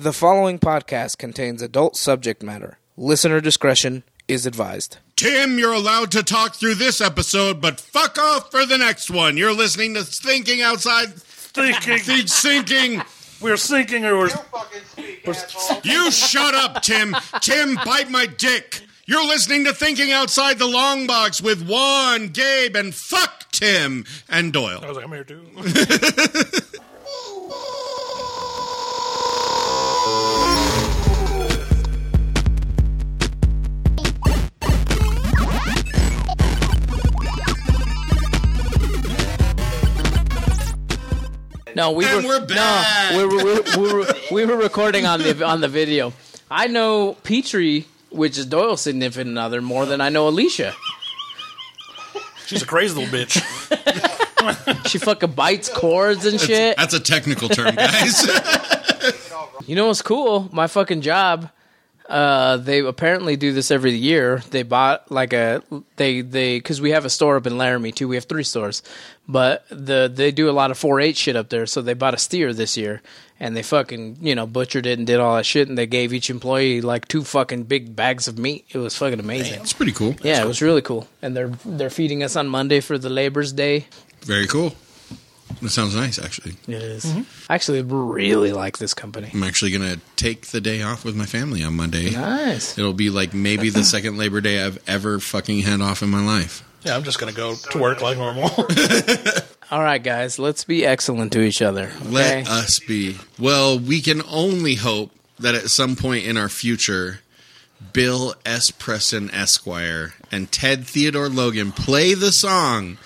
The following podcast contains adult subject matter. Listener discretion is advised. Tim, you're allowed to talk through this episode, but fuck off for the next one. You're listening to Thinking Outside. Thinking. Think Sinking. We're sinking or we're. You shut up, Tim. Tim, bite my dick. You're listening to Thinking Outside the Long Box with Juan, Gabe, and fuck Tim and Doyle. I was like, I'm here too. No, we And were we're back. no, we were, we were, we were, recording on the on the video. I know Petrie, which is Doyle's significant other, more than I know Alicia. She's a crazy little bitch. She fucking bites cords and shit. That's a technical term, guys. You know what's cool? My fucking job. Uh, they apparently do this every year. They bought like a they they because we have a store up in Laramie too. We have three stores, but the they do a lot of 4-H shit up there. So they bought a steer this year, and they fucking you know butchered it and did all that shit. And they gave each employee like two fucking big bags of meat. It was fucking amazing. It's pretty cool. Yeah, it was really cool. And they're they're feeding us on Monday for the Labor's Day. Very cool. That sounds nice, actually. It is. Mm-hmm. I actually really like this company. I'm actually going to take the day off with my family on Monday. Nice. It'll be like maybe the second Labor Day I've ever fucking had off in my life. Yeah, I'm just gonna go to work like normal. All right, guys, let's be excellent to each other. Okay? Let us be. Well, we can only hope that at some point in our future, Bill S. Preston Esquire and Ted Theodore Logan play the song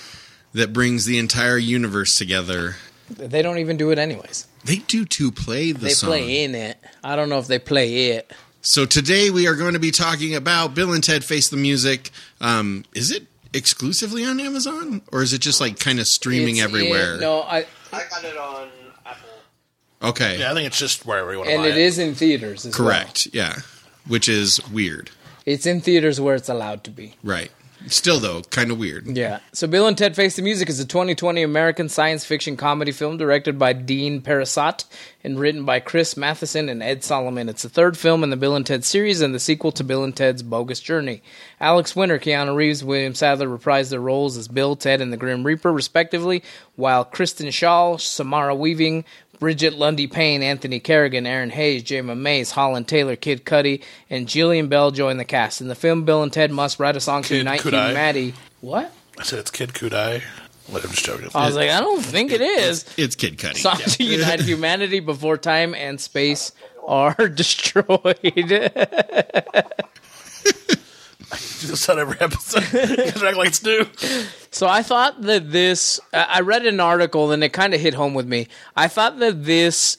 that brings the entire universe together. They don't even do it anyways. They do too play the song. They song. play in it. I don't know if they play it. So today we are going to be talking about Bill and Ted Face the Music. Um, is it exclusively on Amazon, or is it just like kind of streaming It's everywhere? in- no, I I got it on Apple. Okay, yeah, I think it's just wherever you want to and buy it is in theaters. As well. correct. Yeah, which is weird. It's in theaters where it's allowed to be. Right. Still though, kind of weird. Yeah. So Bill and Ted Face the Music is a 2020 American science fiction comedy film directed by Dean Parisot and written by Chris Matheson and Ed Solomon. It's the third film in the Bill and Ted series and the sequel to Bill and Ted's Bogus Journey. Alex Winter, Keanu Reeves, William Sadler reprised their roles as Bill, Ted, and the Grim Reaper, respectively, while Kristen Schaal, Samara Weaving, Brigette Lundy-Paine, Anthony Carrigan, Erinn Hayes, Jayma Mays, Holland Taylor, Kid Cudi, and Jillian Bell join the cast. In the film, Bill and Ted must write a song to unite humanity. What? I said it's Kid Kudai. I'm just joking. I was like, I don't think it is. It's Kid Cudi. Song to unite humanity before time and space are destroyed. do this on every episode. you guys act like it's new. so I thought that this. I I read an article and it kind of hit home with me. I thought that this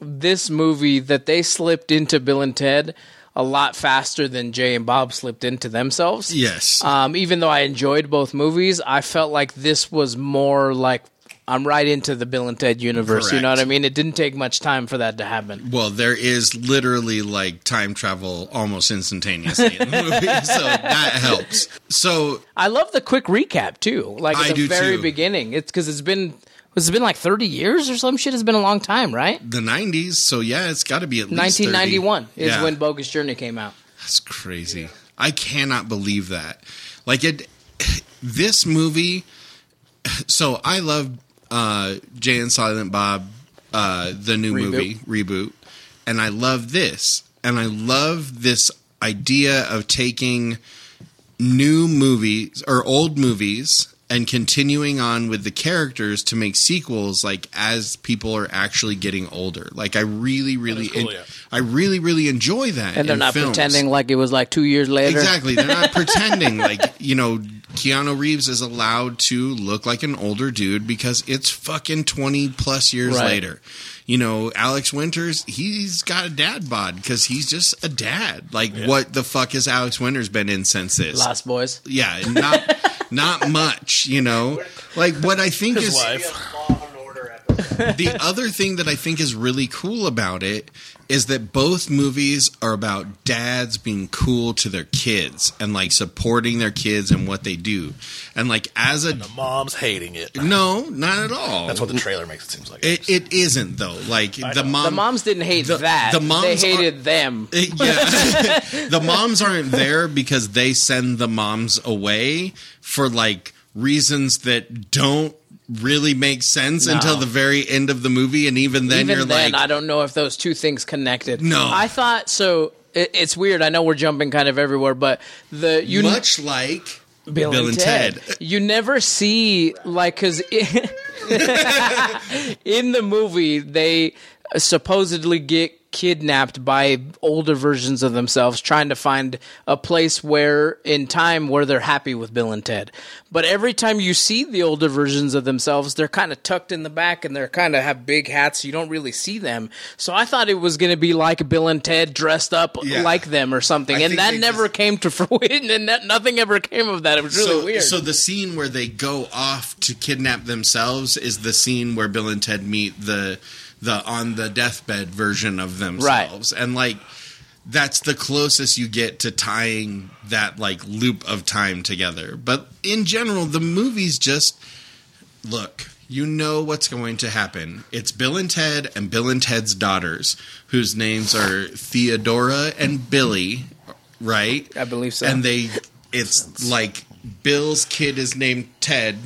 this movie that they slipped into Bill and Ted a lot faster than Jay and Bob slipped into themselves. Yes. Um, even though I enjoyed both movies, I felt like this was more like I'm right into the Bill and Ted universe. You know what I mean? It didn't take much time for that to happen. well, there is literally like time travel almost instantaneously in the movie, so that helps. So I love the quick recap too. Like at I the very too. beginning. It's because it's been it's been like 30 years or some shit. It's been a long time, right? the '90s, so yeah, it's got to be at least 1991 is Yeah. when Bogus Journey came out. That's crazy. I cannot believe that. Like it this movie so I love uh Jay and Silent Bob uh the new Reboot. movie reboot and I love this and I love this idea of taking new movies or old movies and continuing on with the characters to make sequels like as people are actually getting older like i really really cool, en- yeah. i really really enjoy that And they're in not films. pretending like it was like two years later. Exactly. They're not pretending. Like, you know, Keanu Reeves is allowed to look like an older dude because it's fucking 20 plus years Right. later. You know, Alex Winters, he's got a dad bod because he's just a dad. Like, what the fuck has Alex Winters been in since this? Lost Boys. Yeah, not not much, you know. Like what I think His is wife. Be a Law and Order episode. The other thing that I think is really cool about it is that both movies are about dads being cool to their kids and like supporting their kids and what they do. And like as a The mom's hating it. no, not at all. That's what the trailer makes it seems like. it, it isn't though. Like the know. mom The moms didn't hate the- that. the moms they hated them. Eh, yeah. the moms aren't there because they send the moms away for like reasons that don't really make sense No. until the very end of the movie and even then Even you're then, like I don't know if those two things connected. No. I thought so. It, it's weird. I know we're jumping kind of everywhere, but the you much like Bill, and Ted. You never see like because in the movie they supposedly get kidnapped by older versions of themselves trying to find a place where in time where they're happy with Bill and Ted. But every time you see the older versions of themselves, they're kind of tucked in the back and they're kind of have big hats. You don't really see them. So I thought it was going to be like Bill and Ted dressed up Yeah. like them or something. I and that never just- came to fruition and that, nothing ever came of that. It was really so, weird. so the scene where they go off to kidnap themselves is the scene where Bill and Ted meet the the on the deathbed version of themselves, and like that's the closest you get to tying that like loop of time together. But in general, the movie's just look. You know what's going to happen. It's Bill and Ted and Bill and Ted's daughters, whose names are Theodora and Billy, right? I believe so. And they, it's like Bill's kid is named Ted,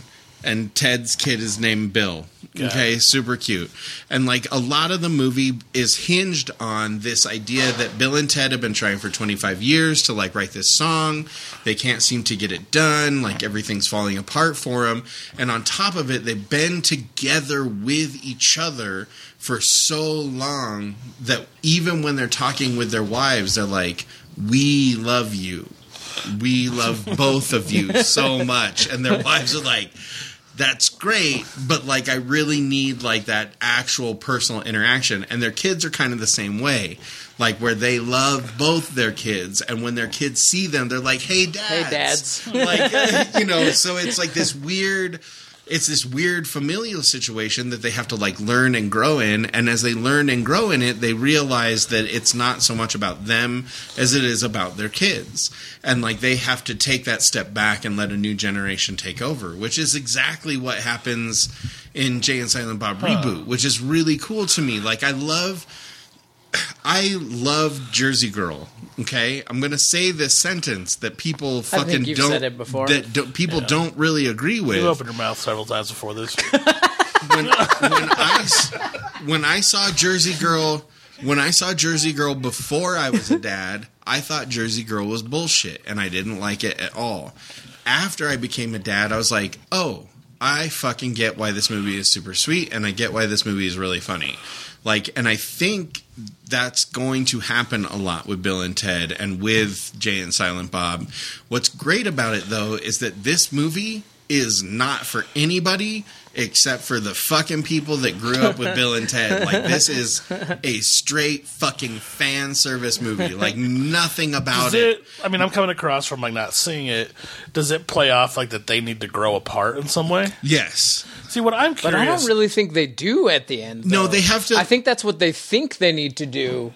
and Ted's kid is named Bill. Okay, super cute. And like a lot of the movie is hinged on this idea that Bill and Ted have been trying for 25 years to like write this song. They can't seem to get it done. Like everything's falling apart for them. And on top of it, they've been together with each other for so long that even when they're talking with their wives, they're like, "We love you." we love both of you so much and their wives are like that's great but like i really need like that actual personal interaction. And their kids are kind of the same way. Like where they love both their kids and when their kids see them they're like hey dads. dads. like you know so it's like this weird it's this weird familial situation that they have to like learn and grow in and as they learn and grow in it they realize that it's not so much about them as it is about their kids. And like they have to take that step back and let a new generation take over which is exactly what happens in jay and silent bob reboot which is really cool to me. Like i love I love Jersey Girl. Okay, I'm gonna say this sentence that people think fucking you've don't said it before. that don't, people don't really agree with. You opened your mouth several times before this. when, when I s- when I saw Jersey Girl when I saw Jersey Girl before I was a dad, I thought Jersey Girl was bullshit and I didn't like it at all. After I became a dad, I was like, "Oh, I fucking get why this movie is super sweet and I get why this movie is really funny." Like and I think that's going to happen a lot with Bill and Ted and with Jay and Silent Bob. What's great about it though is that this movie is not for anybody except for the fucking people that grew up with Bill and Ted. Like this is a straight fucking fan service movie. Like nothing about it. it? I mean, I'm coming across from like not seeing it. Does it play off like that they need to grow apart in some way? Yes. See, what I'm But curious. I don't really think they do at the end. No, they have to- I think that's what they think they need to do,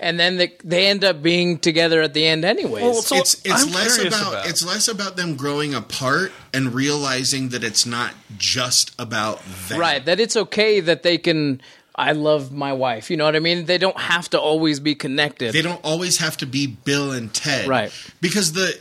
and then they, they end up being together at the end, anyways. Well, so- it's it's I'm less about, about- it's less about them growing apart and realizing that it's not just about them. right? That it's okay that they can. I love my wife. You know what I mean? They don't have to always be connected. They don't always have to be Bill and Ted. Right. Because the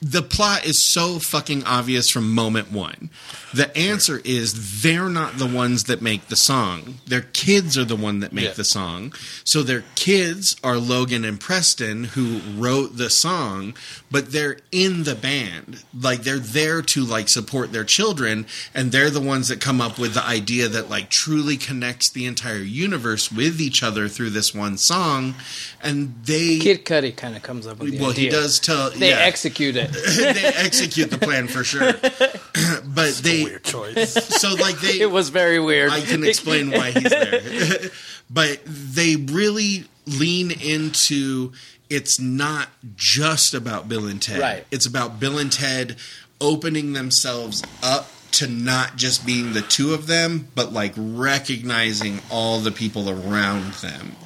the plot is so fucking obvious from moment one. The answer is they're not the ones that make the song. Their kids are the one that make Yeah. the song. So their kids are Logan and Preston who wrote the song, but they're in the band. Like they're there to like support their children and they're the ones that come up with the idea that like truly connects the entire universe with each other through this one song and they Kid Cudi kind of comes up with the well he does tell They yeah execute it. they execute the plan for sure. but they weird choice. so like they It was very weird. I can explain why he's there. but they really lean into it's not just about Bill and Ted. Right. It's about Bill and Ted opening themselves up to not just being the two of them, but like recognizing all the people around them.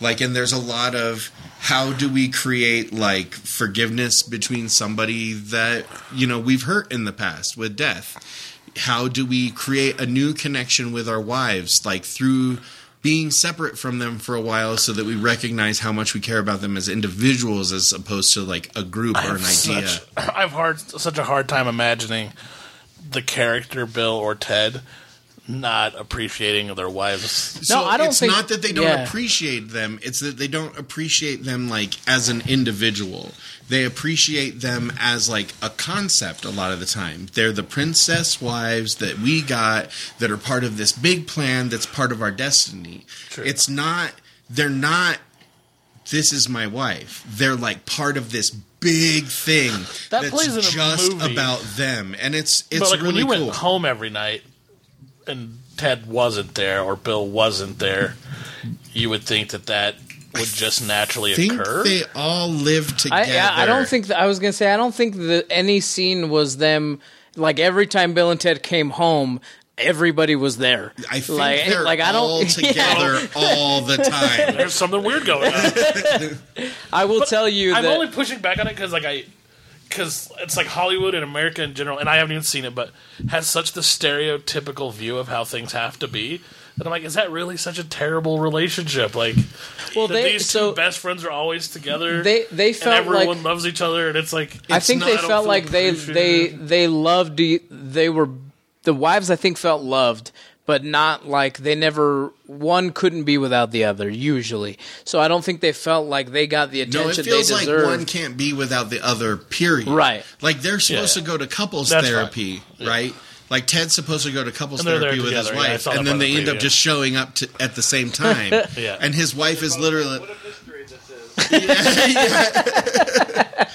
Like, and there's a lot of how do we create like forgiveness between somebody that, you know, we've hurt in the past with death? How do we create a new connection with our wives, like through being separate from them for a while so that we recognize how much we care about them as individuals as opposed to like a group or an idea? Such, I've hard such a hard time imagining the character Bill or Ted not appreciating their wives. So I don't it's think- not that they don't yeah. appreciate them; it's that they don't appreciate them like as an individual. They appreciate them as like a concept. A lot of the time, they're the princess wives that we got that are part of this big plan. That's part of our destiny. True. It's not. They're not. This is my wife. They're like part of this big thing That that's plays in a just movie. about them, and it's it's but like really when you cool. went home every night and Ted wasn't there or Bill wasn't there, you would think that that would just naturally I think occur. they all live together. I, yeah, I don't think that, I was gonna say I don't think that any scene was them like every time Bill and Ted came home, everybody was there. I think like, they're like I don't all yeah. together all the time. There's something weird going on. I will tell you I'm that only pushing back on it because like I because it's like Hollywood and America in general, and I haven't even seen it, but has such the stereotypical view of how things have to be. That I'm like, is that really such a terrible relationship? Like, well they these so two best friends are always together. they they felt everyone like loves each other, and it's like I think not- they I felt like they they they loved they were the wives I think felt loved but not like they never one couldn't be without the other usually so I don't think they felt like they got the attention No, attention it feels they like one can't be without the other. Period. Right. Like they're supposed Yeah. to go to couples That's therapy, right? Like Ted's supposed to go to couples And they're therapy with his together, yeah, wife, saw and then they the end up just showing up to, at the same time. Yeah. And his wife is literally What a mystery this is.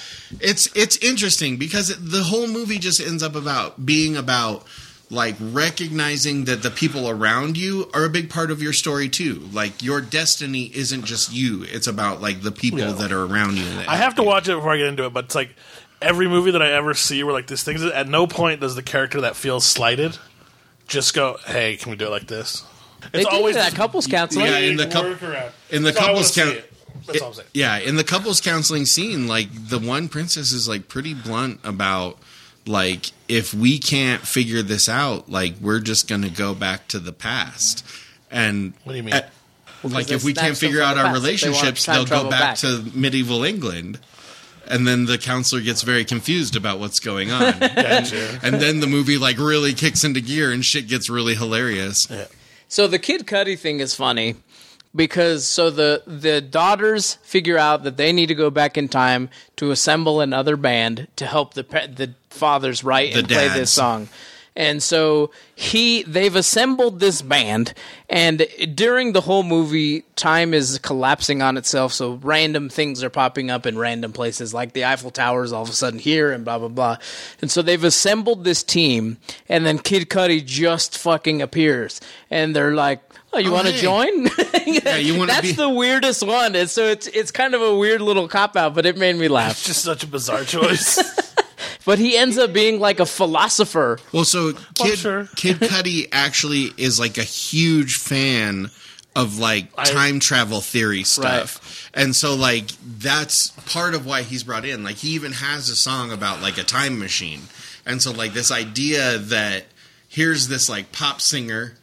it's it's interesting because the whole movie just ends up about being about like recognizing that the people around you are a big part of your story too. Like your destiny isn't just you; it's about like the people Yeah. that are around you. I have to watch it before I get into it, but it's like every movie that I ever see where like this thing is at no point does the character that feels slighted just go, "Hey, can we do it like this?" they always that couples counseling Yeah, in the big in the So couples see count- it. That's all I'm saying. Yeah, in the couples counseling scene, like the one princess is like pretty blunt about like if we can't figure this out, like we're just going to go back to the past. And What do you mean? uh, like if we can't figure out our past. Relationships, time they'll go back, back. to medieval England. And then the counselor gets very confused about what's going on. Gotcha. and then the movie like really kicks into gear and shit gets really hilarious. So the Kid Cudi thing is funny because so the the daughters figure out that they need to go back in time to assemble another band to help the the fathers write and The play this song. And so he they've assembled this band and during the whole movie time is collapsing on itself so random things are popping up in random places like the Eiffel Towers all of a sudden here and blah blah blah. And so they've assembled this team and then Kid Cudi just fucking appears and they're like Oh, you Oh, want to hey. join? yeah, you wanna That's be- the weirdest one. And so it's it's kind of a weird little cop out, but it made me laugh. It's just such a bizarre choice. But he ends up being like a philosopher. Well, so Kid sure. Kid Cudi actually is like a huge fan of like I- time travel theory stuff. And so like that's part of why he's brought in. Like he even has a song about like a time machine. And so like this idea that here's this like pop singer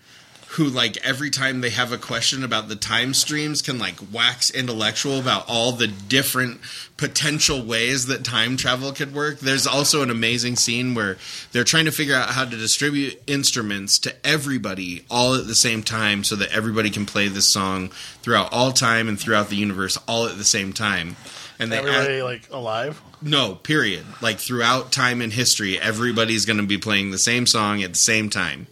who like every time they have a question about the time streams can like wax intellectual about all the different potential ways that time travel could work. There's also an amazing scene where they're trying to figure out how to distribute instruments to everybody all at the same time so that everybody can play this song throughout all time and throughout the universe all at the same time. And they Everybody like alive. no, period. Like throughout time and history, everybody's going to be playing the same song at the same time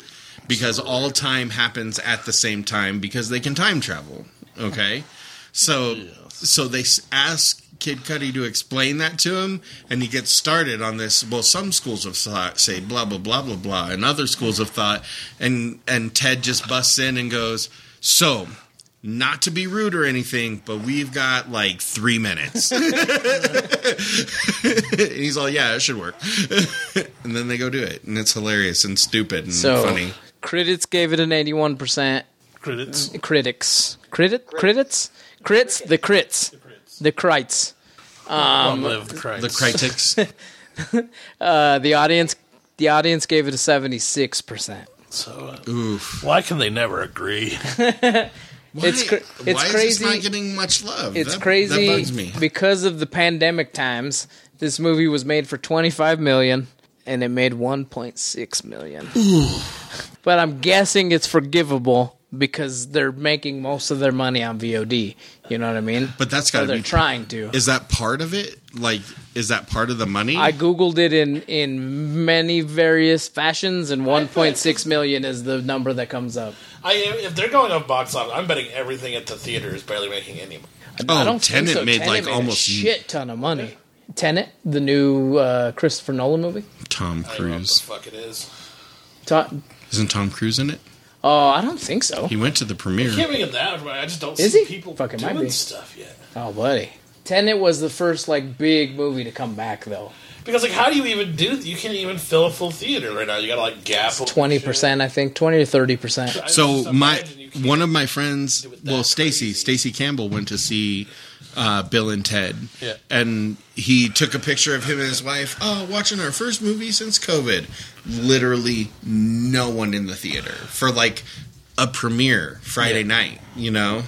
because all time happens at the same time because they can time travel. Okay, so so they ask Kid Cudi to explain that to him, and he gets started on this. Well, some schools of thought say blah blah blah blah blah, and other schools of thought, and and Ted just busts in and goes, "So not to be rude or anything, but we've got like three minutes. and he's all, yeah, it should work. and then they go do it, and it's hilarious and stupid and So funny. Critics gave it an eighty-one percent. Credits. Critics, crit, critics, crits, the crits, the crites. Long live the Christ. The critics. Uh, the audience, the audience gave it a seventy-six percent. So, uh, Oof. why can they never agree? Why, It's cra- it's why crazy. Is this not getting much love. It's That- crazy That bugs me. because of the pandemic times. This movie was made for 25 million and it made 1.6 million. but I'm guessing it's forgivable because they're making most of their money on VOD. You know what I mean? But that's got to they're be. trying to. Is that part of it? Like, is that part of the money? I googled it in in many various fashions, and 1.6 million is the number that comes up. I, if they're going off box office, I'm betting everything at the theater is barely making any money. oh, I don't Tenet think so. made Tenet like made almost a shit ton of money. Tenet, the new uh, Christopher Nolan movie. Tom I don't know what the Cruise. fuck it is. Ta- Isn't Tom Cruise in it? Oh, I don't think so. He went to the premiere. Can't make it that. but I just don't Is see he? people Fucking might doing be. stuff yet. Oh, buddy. Tenet was the first like big movie to come back though. Because like, how do you even do? You can't even fill a full theater right now. You gotta like gap Twenty percent, I think, twenty or thirty percent. So my imagine you can't one of my friends, do it that well, Stacy. Stacy Campbell went to see uh, Bill and Ted, Yeah. and he took a picture of him and his wife. Oh, watching our first movie since COVID. Literally, no one in the theater for like a premiere Friday Yeah. night. You know,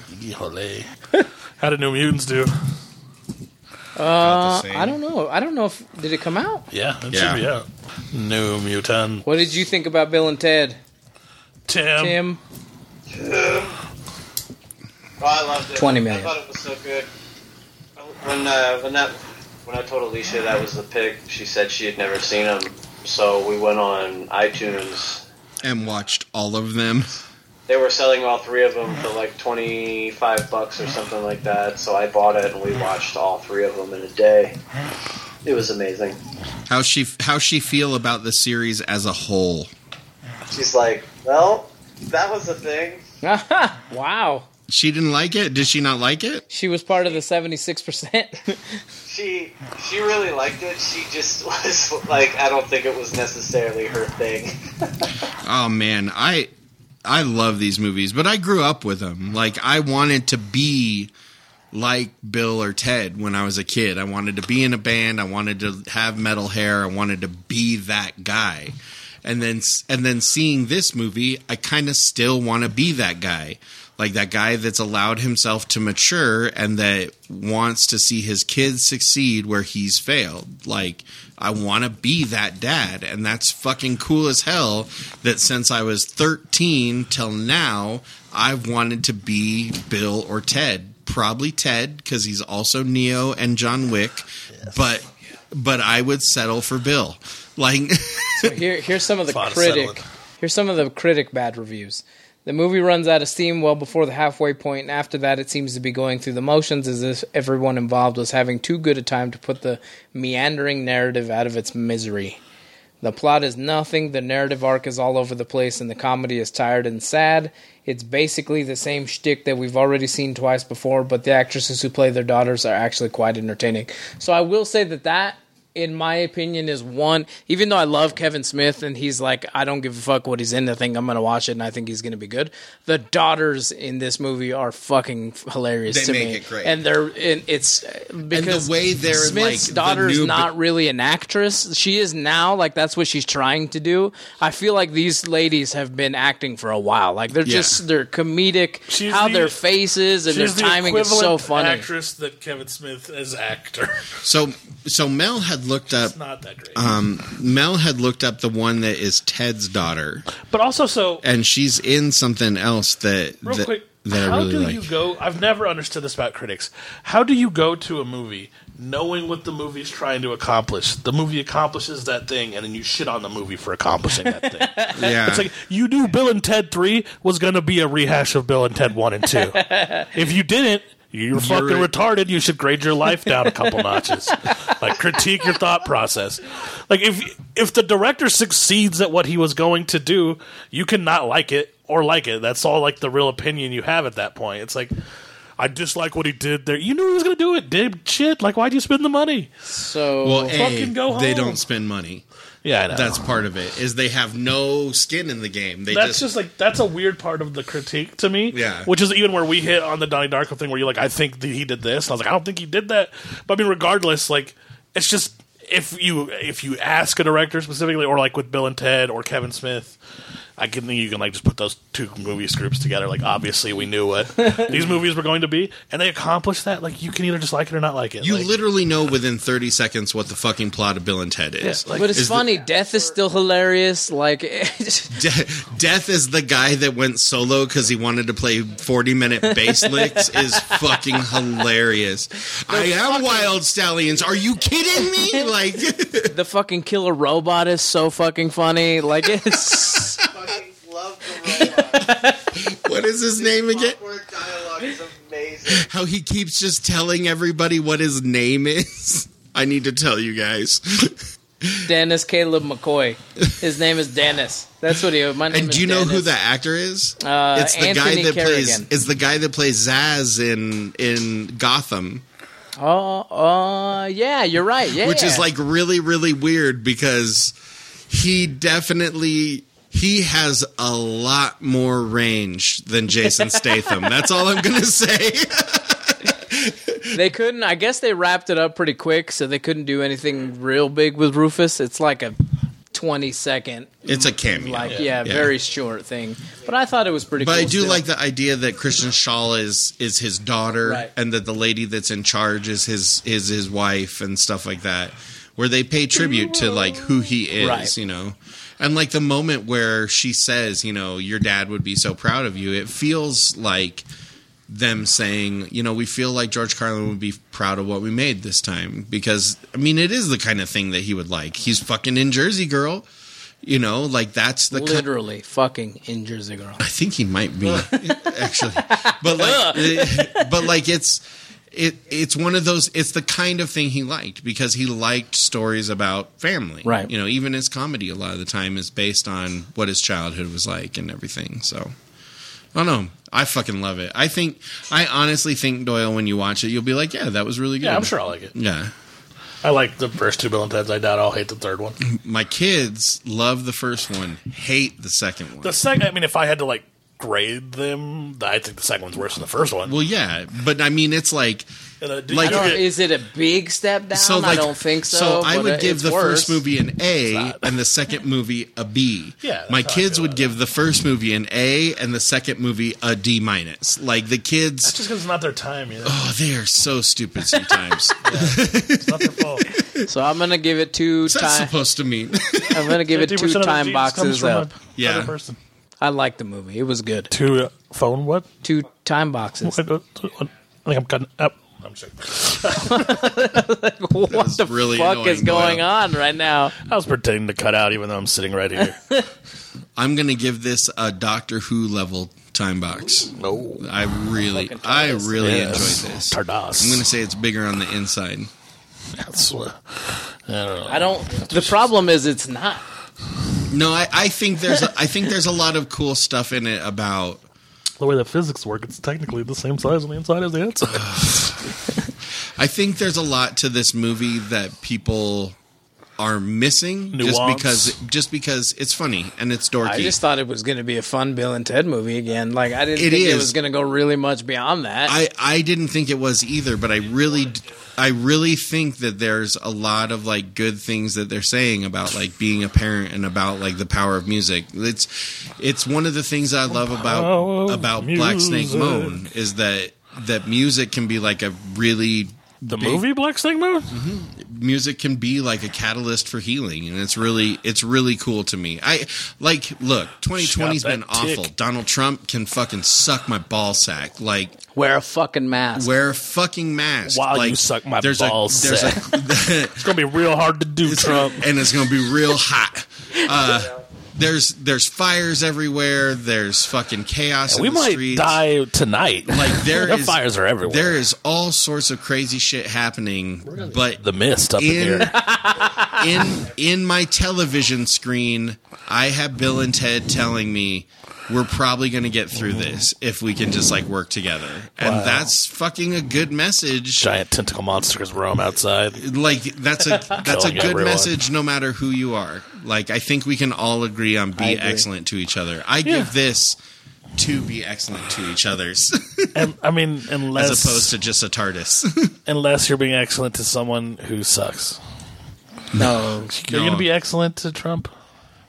How did New Mutants do? About the same. I don't know. I don't know if did it come out. Yeah, it Yeah. should be out. New Mutant. What did you think about Bill and Ted, Tim. Tim? Oh, I loved it. 20 million. I thought it was so good. When uh, when that when I told Alicia that was the pick, she said she had never seen them. So we went on iTunes. and watched all of them. They were selling all three of them for like twenty five bucks or something like that. So I bought it and we watched all three of them in a day. It was amazing. How she how she feel about the series as a whole? She's like, "Well, that was a thing." wow. She didn't like it. Did she not like it? She was part of the seventy-six percent. She she really liked it. She just was like, I don't think it was necessarily her thing. Oh man, I I love these movies, but I grew up with them. Like I wanted to be like Bill or Ted when I was a kid. I wanted to be in a band. I wanted to have metal hair. I wanted to be that guy. And then and then seeing this movie, I kind of still want to be that guy. Like that guy that's allowed himself to mature and that wants to see his kids succeed where he's failed. Like I want to be that dad and that's fucking cool as hell that since I was 13 till now I've wanted to be Bill or Ted. Probably Ted cuz he's also Neo and John Wick, but but I would settle for Bill. Like Here, here's some of the Lot of critic. Here's some of the critic bad reviews. The movie runs out of steam well before the halfway point, and after that, it seems to be going through the motions as if everyone involved was having too good a time to put the meandering narrative out of its misery. The plot is nothing, the narrative arc is all over the place, and the comedy is tired and sad. It's basically the same shtick that we've already seen twice before, but the actresses who play their daughters are actually quite entertaining. So I will say that that, in my opinion, is one. Even though I love Kevin Smith and he's like, I don't give a fuck what he's in. I think I'm gonna watch it and I think he's gonna be good. The daughters in this movie are fucking hilarious. They to make me. it great. and they're and it's because the way they're, Smith's like, the daughter's new- not really an actress. She is now, like that's what she's trying to do. I feel like these ladies have been acting for a while. Like they're Yeah. just they're comedic. She's how the- their faces and their She's the timing is so funny. actress that Kevin Smith as actor. so so Mel had looked up it's not that great. um Mel had looked up the one that is Ted's daughter but also, so and she's in something else that real that, quick, that I how really do like. you go? I've never understood this about critics. How do you go to a movie knowing what the movie's trying to accomplish? The movie accomplishes that thing, and then you shit on the movie for accomplishing that thing. yeah. It's like you knew Bill and Ted Three was going to be a rehash of Bill and Ted One and Two. if you didn't, you're fucking You're- retarded. You should grade your life down a couple notches. Like critique your thought process. Like if if the director succeeds at what he was going to do, you can not like it or like it. That's all like the real opinion you have at that point. It's like I dislike what he did there. You knew he was going to do it, did shit. Like why'd you spend the money? So Well, a, fucking go they don't spend money. Yeah, I know. That's part of it. Is they have no skin in the game. They that's just, just, like that's a weird part of the critique to me. Yeah. which is even where we hit on the Donnie Darko thing, where you're like, I think that he did this. And I was like, I don't think he did that. But I mean, regardless, like it's just if you if you ask a director specifically, or like with Bill and Ted or Kevin Smith. I can think you can like just put those two movie groups together. Like obviously we knew what these movies were going to be, and they accomplished that. Like you can either just like it or not like it. you Like, literally know within 30 seconds what the fucking plot of Bill and Ted is. Yeah, like- but it's Is the- funny. Death is still hilarious. Like, De- Death is the guy that went solo because he wanted to play 40 minute bass licks is fucking hilarious. I am Wild Stallions. Are you kidding me? Like, the fucking killer robot is so fucking funny. Like, it's fucking love the robot. what is his name again? Dialogue is amazing. How he keeps just telling everybody what his name is. I need to tell you guys. Dennis Caleb McCoy. His name is Dennis. That's what he. My name And is do you know who Dennis. the actor is? Uh, it's the Anthony guy that plays. Carrigan. It's the guy that plays Zsasz in in Gotham. Oh, uh, yeah, you're right. Yeah, which is like really really weird because he definitely he has a lot more range than Jason Statham. That's all I'm going to say. they couldn't. I guess they wrapped it up pretty quick, so they couldn't do anything real big with Rufus. It's like a twenty second, It's a cameo. like yeah, Yeah. very short thing. But I thought it was pretty. Cool. But cool I do still. like the idea that Christian Shaw is is his daughter Right. and that the lady that's in charge is his is his wife and stuff like that. Where they pay tribute to like who he is, Right. you know. And like the moment where she says, you know, your dad would be so proud of you, it feels like them saying, you know, we feel like George Carlin would be proud of what we made this time because I mean, it is the kind of thing that he would like. He's fucking in Jersey Girl, you know, like that's the literally fucking in Jersey Girl. I think he might be actually, but like, but like it's it it's one of those. It's the kind of thing he liked because he liked stories about family. Right. You know, even his comedy a lot of the time is based on what his childhood was like and everything. So. I don't know. I fucking love it. I think I honestly think Doyle when you watch it, you'll be like, yeah, that was really good. yeah, I'm sure I like it. Yeah. I like the first two Bill and Ted's. I doubt I'll hate the third one. My kids love the first one, hate the second one. The second, I mean, if I had to like grade them, I think the second one's worse than the first one. well, yeah, but I mean, it's like And, uh, do like- I don't, get- is it a big step down? So, like, I don't think so. So I would give the worse. first movie an A and the second movie a B. Yeah, my kids would about give the first movie an A and the second movie a D minus. Like the kids, just because it's not their time, you know, oh, they are so stupid sometimes. it's not their fault. So I'm gonna give it two What's time. supposed to mean? I'm gonna give it two time boxes from a up. Yeah. other person. I like the movie. It was good. Two uh, phone what? Two time boxes. What- what- what- I think I'm cutting up. I'm sorry. what the really fuck annoying, is going Doyle. on right now? I was pretending to cut out, even though I'm sitting right here. I'm going to give this a Doctor Who level time box. no, I really, I really Yes. enjoyed this. TARDIS. I'm going to say it's bigger on the inside. That's what. I don't know. I don't. The problem is it's not. No, I, I think there's, a, I think there's a lot of cool stuff in it about the way the physics work, it's technically the same size on the inside as the outside. I think there's a lot to this movie that people are missing just because just because it's funny and it's dorky. I just thought it was going to be a fun Bill and Ted movie again. Like I didn't It think it is. was going to go really much beyond that. I I didn't think it was either, but I really I really think that there's a lot of like good things that they're saying about like being a parent and about like the power of music. It's it's one of the things I love Power about of about Black Snake music. Moan is that that music can be like a really The big- movie Black Snake Moan? music can be like a catalyst for healing and it's really it's really cool to me. I like look 2020's been that awful. Donald trump can fucking suck my ball sack. Like Wear a fucking mask. wear a fucking mask. While you suck my there's ball a, there's a, It's gonna be real hard to do, Trump. and it's gonna be real hot. Uh there's there's fires everywhere there's fucking chaos in We the might streets. die tonight. like there the is fires are everywhere. there is all sorts of crazy shit happening but the mist up in, in here. in in my television screen, I have Bill and Ted telling me we're probably going to get through mm-hmm. this if we can just like work together. And Wow. that's fucking a good message. Giant tentacle monsters roam outside. Like that's a that's a good everyone. message no matter who you are. Like I think we can all agree on be agree. excellent to each other. I give this to be excellent to each other's And I mean, unless as opposed to just a TARDIS. unless you're being excellent to someone who sucks. No. You're going to be excellent to Trump.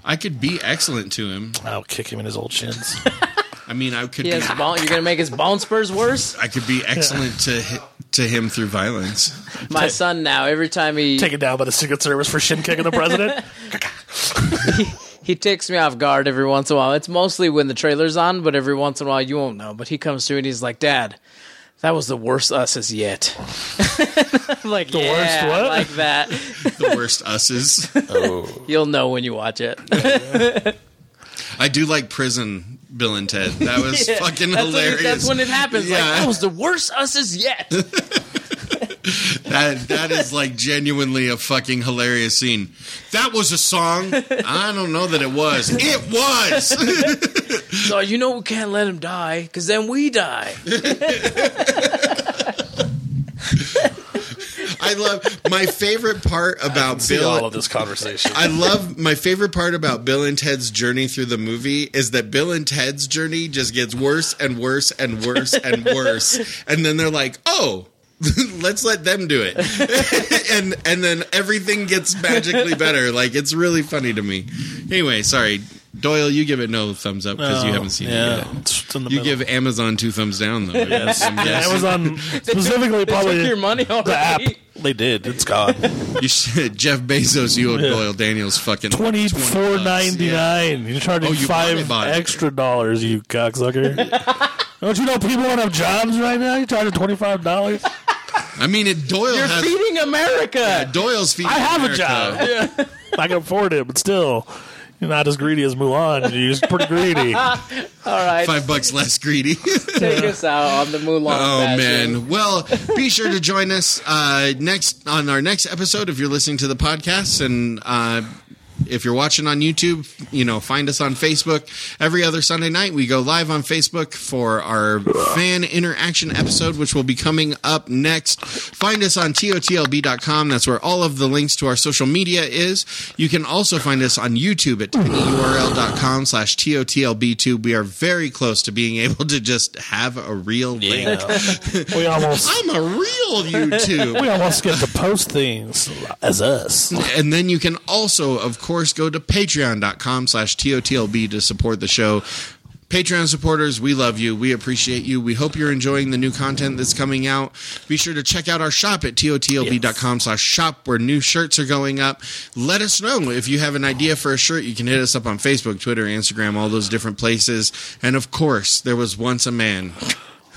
I could be excellent to him. I'll kick him in his old shins. I mean, I could He has be, bone, you're going to make his bone spurs worse? I could be excellent to hi- to him through violence. My son now, every time he Taken down by the Secret Service for shin kicking the president. he takes me off guard every once in a while. It's mostly when the trailer's on, but every once in a while you won't know. But he comes through and he's like, "Dad, that was the worst us's yet." I'm like, the worst what? like that. The worst us's. oh, You'll know when you watch it. I do like prison Bill and Ted. That was Yeah, fucking that's when it- hilarious. that's when it happens. Like, Yeah. that was the worst us's yet. That that is like genuinely a fucking hilarious scene. That was a song. I don't know that it was. It was. so you know we can't let him die because then we die. I love my favorite part about see all of this conversation. I love my favorite part about Bill and Ted's journey through the movie is that Bill and Ted's journey just gets worse and worse and worse and worse, and then they're like, "Oh, let's let them do it," and and then everything gets magically better. Like it's really funny to me. Anyway, sorry, Doyle, you give it no thumbs up because you Oh, haven't seen yeah, it yet. It's in the You give Amazon two thumbs down though. Yes. Amazon specifically They probably took your money on the app. They did. It's gone. You should, Jeff Bezos, you owe Yeah. Doyle Daniels fucking Twenty 20 four ninety Yeah. You're charging Oh, you five it, bought it. extra dollars, you cocksucker. Don't you know people don't have jobs right now? You're charging twenty five dollars. I mean, it, Doyle You're has feeding America. Doyle's feeding I have a America. job. I can afford it, but still, you're not as greedy as Mulan. You're just pretty greedy. All right, Five bucks less greedy. take us out on the Mulan. oh bashing. man! Well, be sure to join us uh, next on our next episode if you're listening to the podcast, and uh, if you're watching on YouTube, you know, find us on Facebook. Every other Sunday night, we go live on Facebook for our fan interaction episode, which will be coming up next. Find us on totlb.com. That's where all of the links to our social media is. You can also find us on YouTube at tinyurl.com slash totlb2. We are very close to being able to just have a real link. we almost I'm a real YouTube. we almost get to post things as us. and then you can also, of course, go to patreon.com slash TOTLB to support the show. Patreon supporters, we love you. We appreciate you. We hope you're enjoying the new content that's coming out. Be sure to check out our shop at totlb.com slash shop where new shirts are going up. Let us know if you have an idea for a shirt. You can hit us up on Facebook, Twitter, Instagram, all those different places. And of course, there was once a man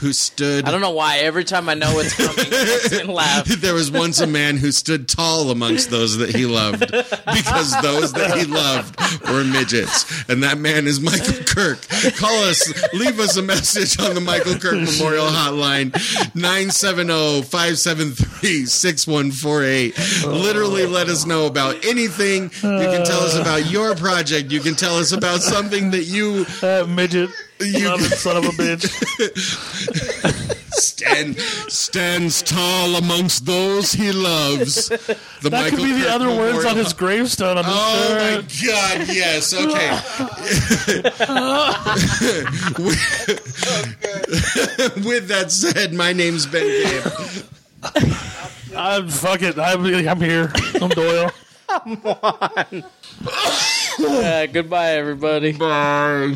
who stood I don't know why. Every time I know it's coming, it makes laugh. there was once a man who stood tall amongst those that he loved because those that he loved were midgets. And that man is Michael Kirk. Call us, leave us a message on the Michael Kirk Memorial Hotline, 970 573 6148. Literally let us know about anything. You can tell us about your project. You can tell us about something that you That midget, You- loving son of a bitch. stand, stands tall amongst those he loves. The That could be the Kirk other words on his gravestone on the Oh my god, yes. Okay. With that said, my name's Ben Gabe. I'm fuck it. I'm, I'm here. I'm Doyle. Come on. Uh, goodbye, everybody. Bye.